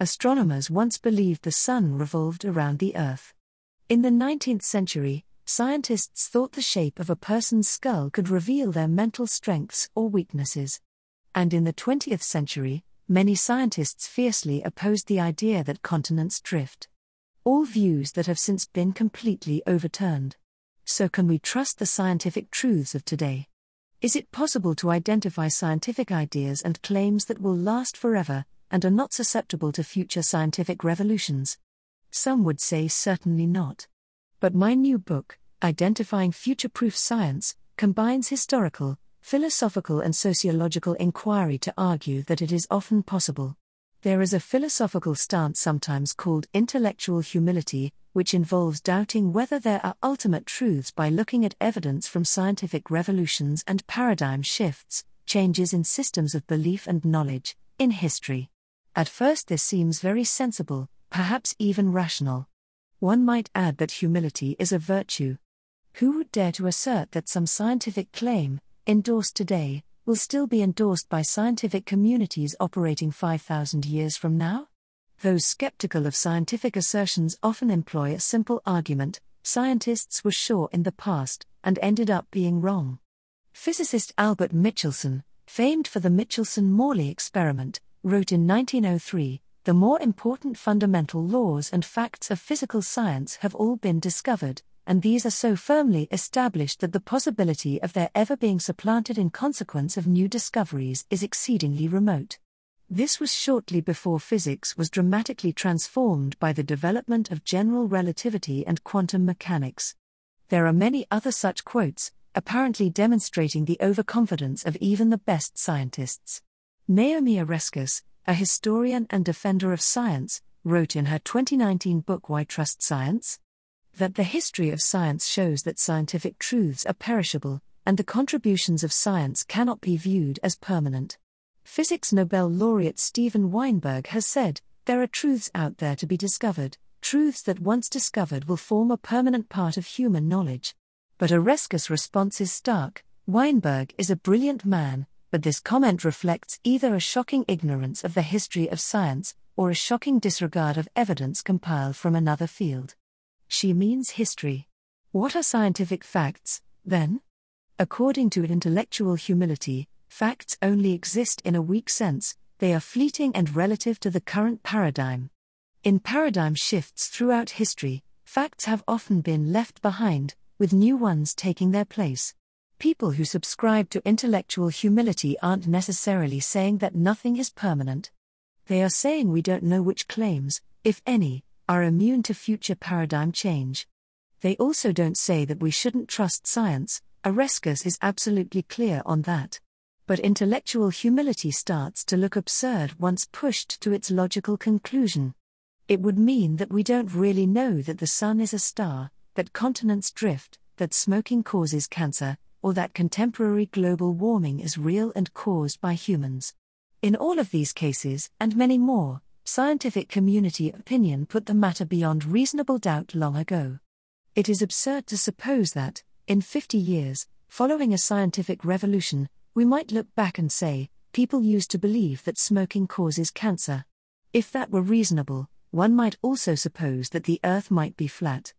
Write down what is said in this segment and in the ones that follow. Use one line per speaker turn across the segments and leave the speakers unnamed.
Astronomers once believed the Sun revolved around the Earth. In the 19th century, scientists thought the shape of a person's skull could reveal their mental strengths or weaknesses. And in the 20th century, many scientists fiercely opposed the idea that continents drift. All views that have since been completely overturned. So, can we trust the scientific truths of today? Is it possible to identify scientific ideas and claims that will last forever and are not susceptible to future scientific revolutions? Some would say certainly not. But my new book, Identifying Future Proof Science, combines historical, philosophical, and sociological inquiry to argue that it is often possible. There is a philosophical stance sometimes called intellectual humility, which involves doubting whether there are ultimate truths by looking at evidence from scientific revolutions and paradigm shifts, changes in systems of belief and knowledge, in history. At first, this seems very sensible, perhaps even rational. One might add that humility is a virtue. Who would dare to assert that some scientific claim, endorsed today, will still be endorsed by scientific communities operating 5,000 years from now? Those skeptical of scientific assertions often employ a simple argument scientists were sure in the past, and ended up being wrong. Physicist Albert Michelson, famed for the Michelson Morley experiment, wrote in 1903 the more important fundamental laws and facts of physical science have all been discovered, and these are so firmly established that the possibility of their ever being supplanted in consequence of new discoveries is exceedingly remote. This was shortly before physics was dramatically transformed by the development of general relativity and quantum mechanics. There are many other such quotes, apparently demonstrating the overconfidence of even the best scientists. Naomi Oreskes, a historian and defender of science, wrote in her 2019 book Why Trust Science? that the history of science shows that scientific truths are perishable, and the contributions of science cannot be viewed as permanent. Physics Nobel laureate Steven Weinberg has said, There are truths out there to be discovered, truths that once discovered will form a permanent part of human knowledge. But Oreskes' response is stark Weinberg is a brilliant man, but this comment reflects either a shocking ignorance of the history of science or a shocking disregard of evidence compiled from another field. She means history. What are scientific facts, then? According to intellectual humility, facts only exist in a weak sense, they are fleeting and relative to the current paradigm. In paradigm shifts throughout history, facts have often been left behind, with new ones taking their place. People who subscribe to intellectual humility aren't necessarily saying that nothing is permanent. They are saying we don't know which claims, if any, are immune to future paradigm change. They also don't say that we shouldn't trust science, Oreskes is absolutely clear on that. But intellectual humility starts to look absurd once pushed to its logical conclusion. It would mean that we don't really know that the sun is a star, that continents drift, that smoking causes cancer, or that contemporary global warming is real and caused by humans. In all of these cases, and many more, scientific community opinion put the matter beyond reasonable doubt long ago. It is absurd to suppose that, in 50 years, following a scientific revolution, we might look back and say, people used to believe that smoking causes cancer. If that were reasonable, one might also suppose that the Earth might be flat.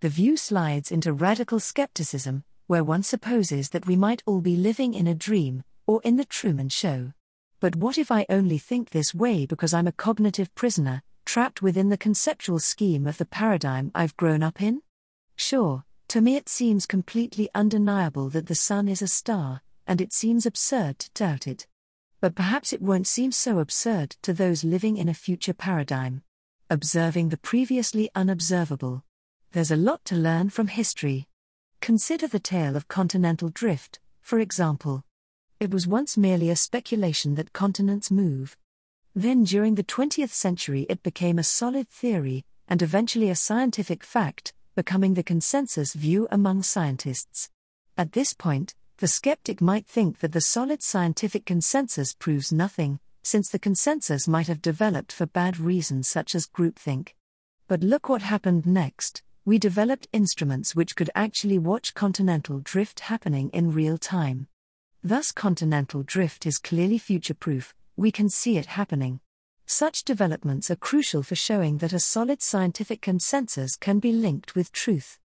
The view slides into radical skepticism, where one supposes that we might all be living in a dream, or in the Truman Show. But what if I only think this way because I'm a cognitive prisoner, trapped within the conceptual scheme of the paradigm I've grown up in? Sure, to me it seems completely undeniable that the sun is a star, and it seems absurd to doubt it. But perhaps it won't seem so absurd to those living in a future paradigm. Observing the previously unobservable. There's a lot to learn from history. Consider the tale of continental drift, for example. It was once merely a speculation that continents move. Then, during the 20th century, it became a solid theory, and eventually a scientific fact, becoming the consensus view among scientists. At this point, the skeptic might think that the solid scientific consensus proves nothing, since the consensus might have developed for bad reasons such as groupthink. But look what happened next we developed instruments which could actually watch continental drift happening in real time. Thus, continental drift is clearly future proof, we can see it happening. Such developments are crucial for showing that a solid scientific consensus can be linked with truth.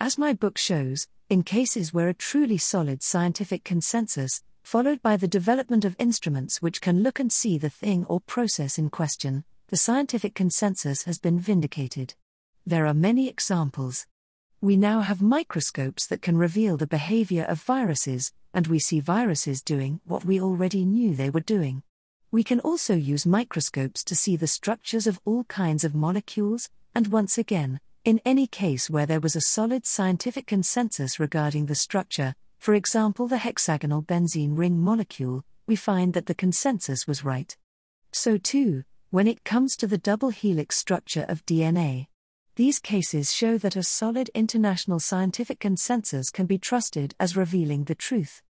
As my book shows, in cases where a truly solid scientific consensus, followed by the development of instruments which can look and see the thing or process in question, the scientific consensus has been vindicated. There are many examples. We now have microscopes that can reveal the behavior of viruses, and we see viruses doing what we already knew they were doing. We can also use microscopes to see the structures of all kinds of molecules, and once again, in any case where there was a solid scientific consensus regarding the structure, for example the hexagonal benzene ring molecule, we find that the consensus was right. So too, when it comes to the double helix structure of DNA. These cases show that a solid international scientific consensus can be trusted as revealing the truth.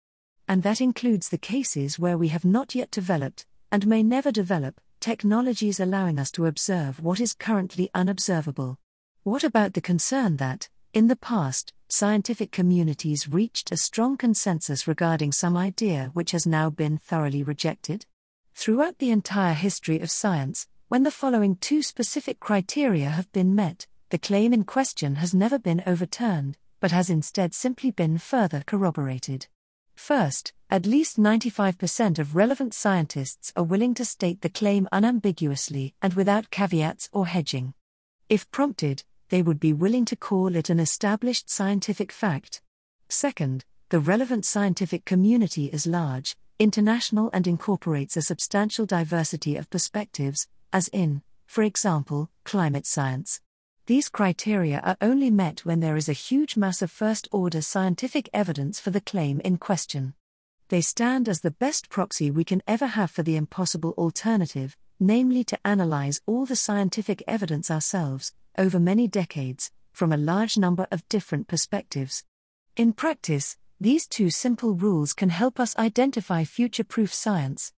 And that includes the cases where we have not yet developed, and may never develop, technologies allowing us to observe what is currently unobservable. What about the concern that, in the past, scientific communities reached a strong consensus regarding some idea which has now been thoroughly rejected? Throughout the entire history of science, when the following two specific criteria have been met, the claim in question has never been overturned, but has instead simply been further corroborated. First, at least 95% of relevant scientists are willing to state the claim unambiguously and without caveats or hedging. If prompted, they would be willing to call it an established scientific fact. Second, the relevant scientific community is large, international, and incorporates a substantial diversity of perspectives, as in, for example, climate science. These criteria are only met when there is a huge mass of first order scientific evidence for the claim in question. They stand as the best proxy we can ever have for the impossible alternative, namely to analyze all the scientific evidence ourselves, over many decades, from a large number of different perspectives. In practice, these two simple rules can help us identify future proof science.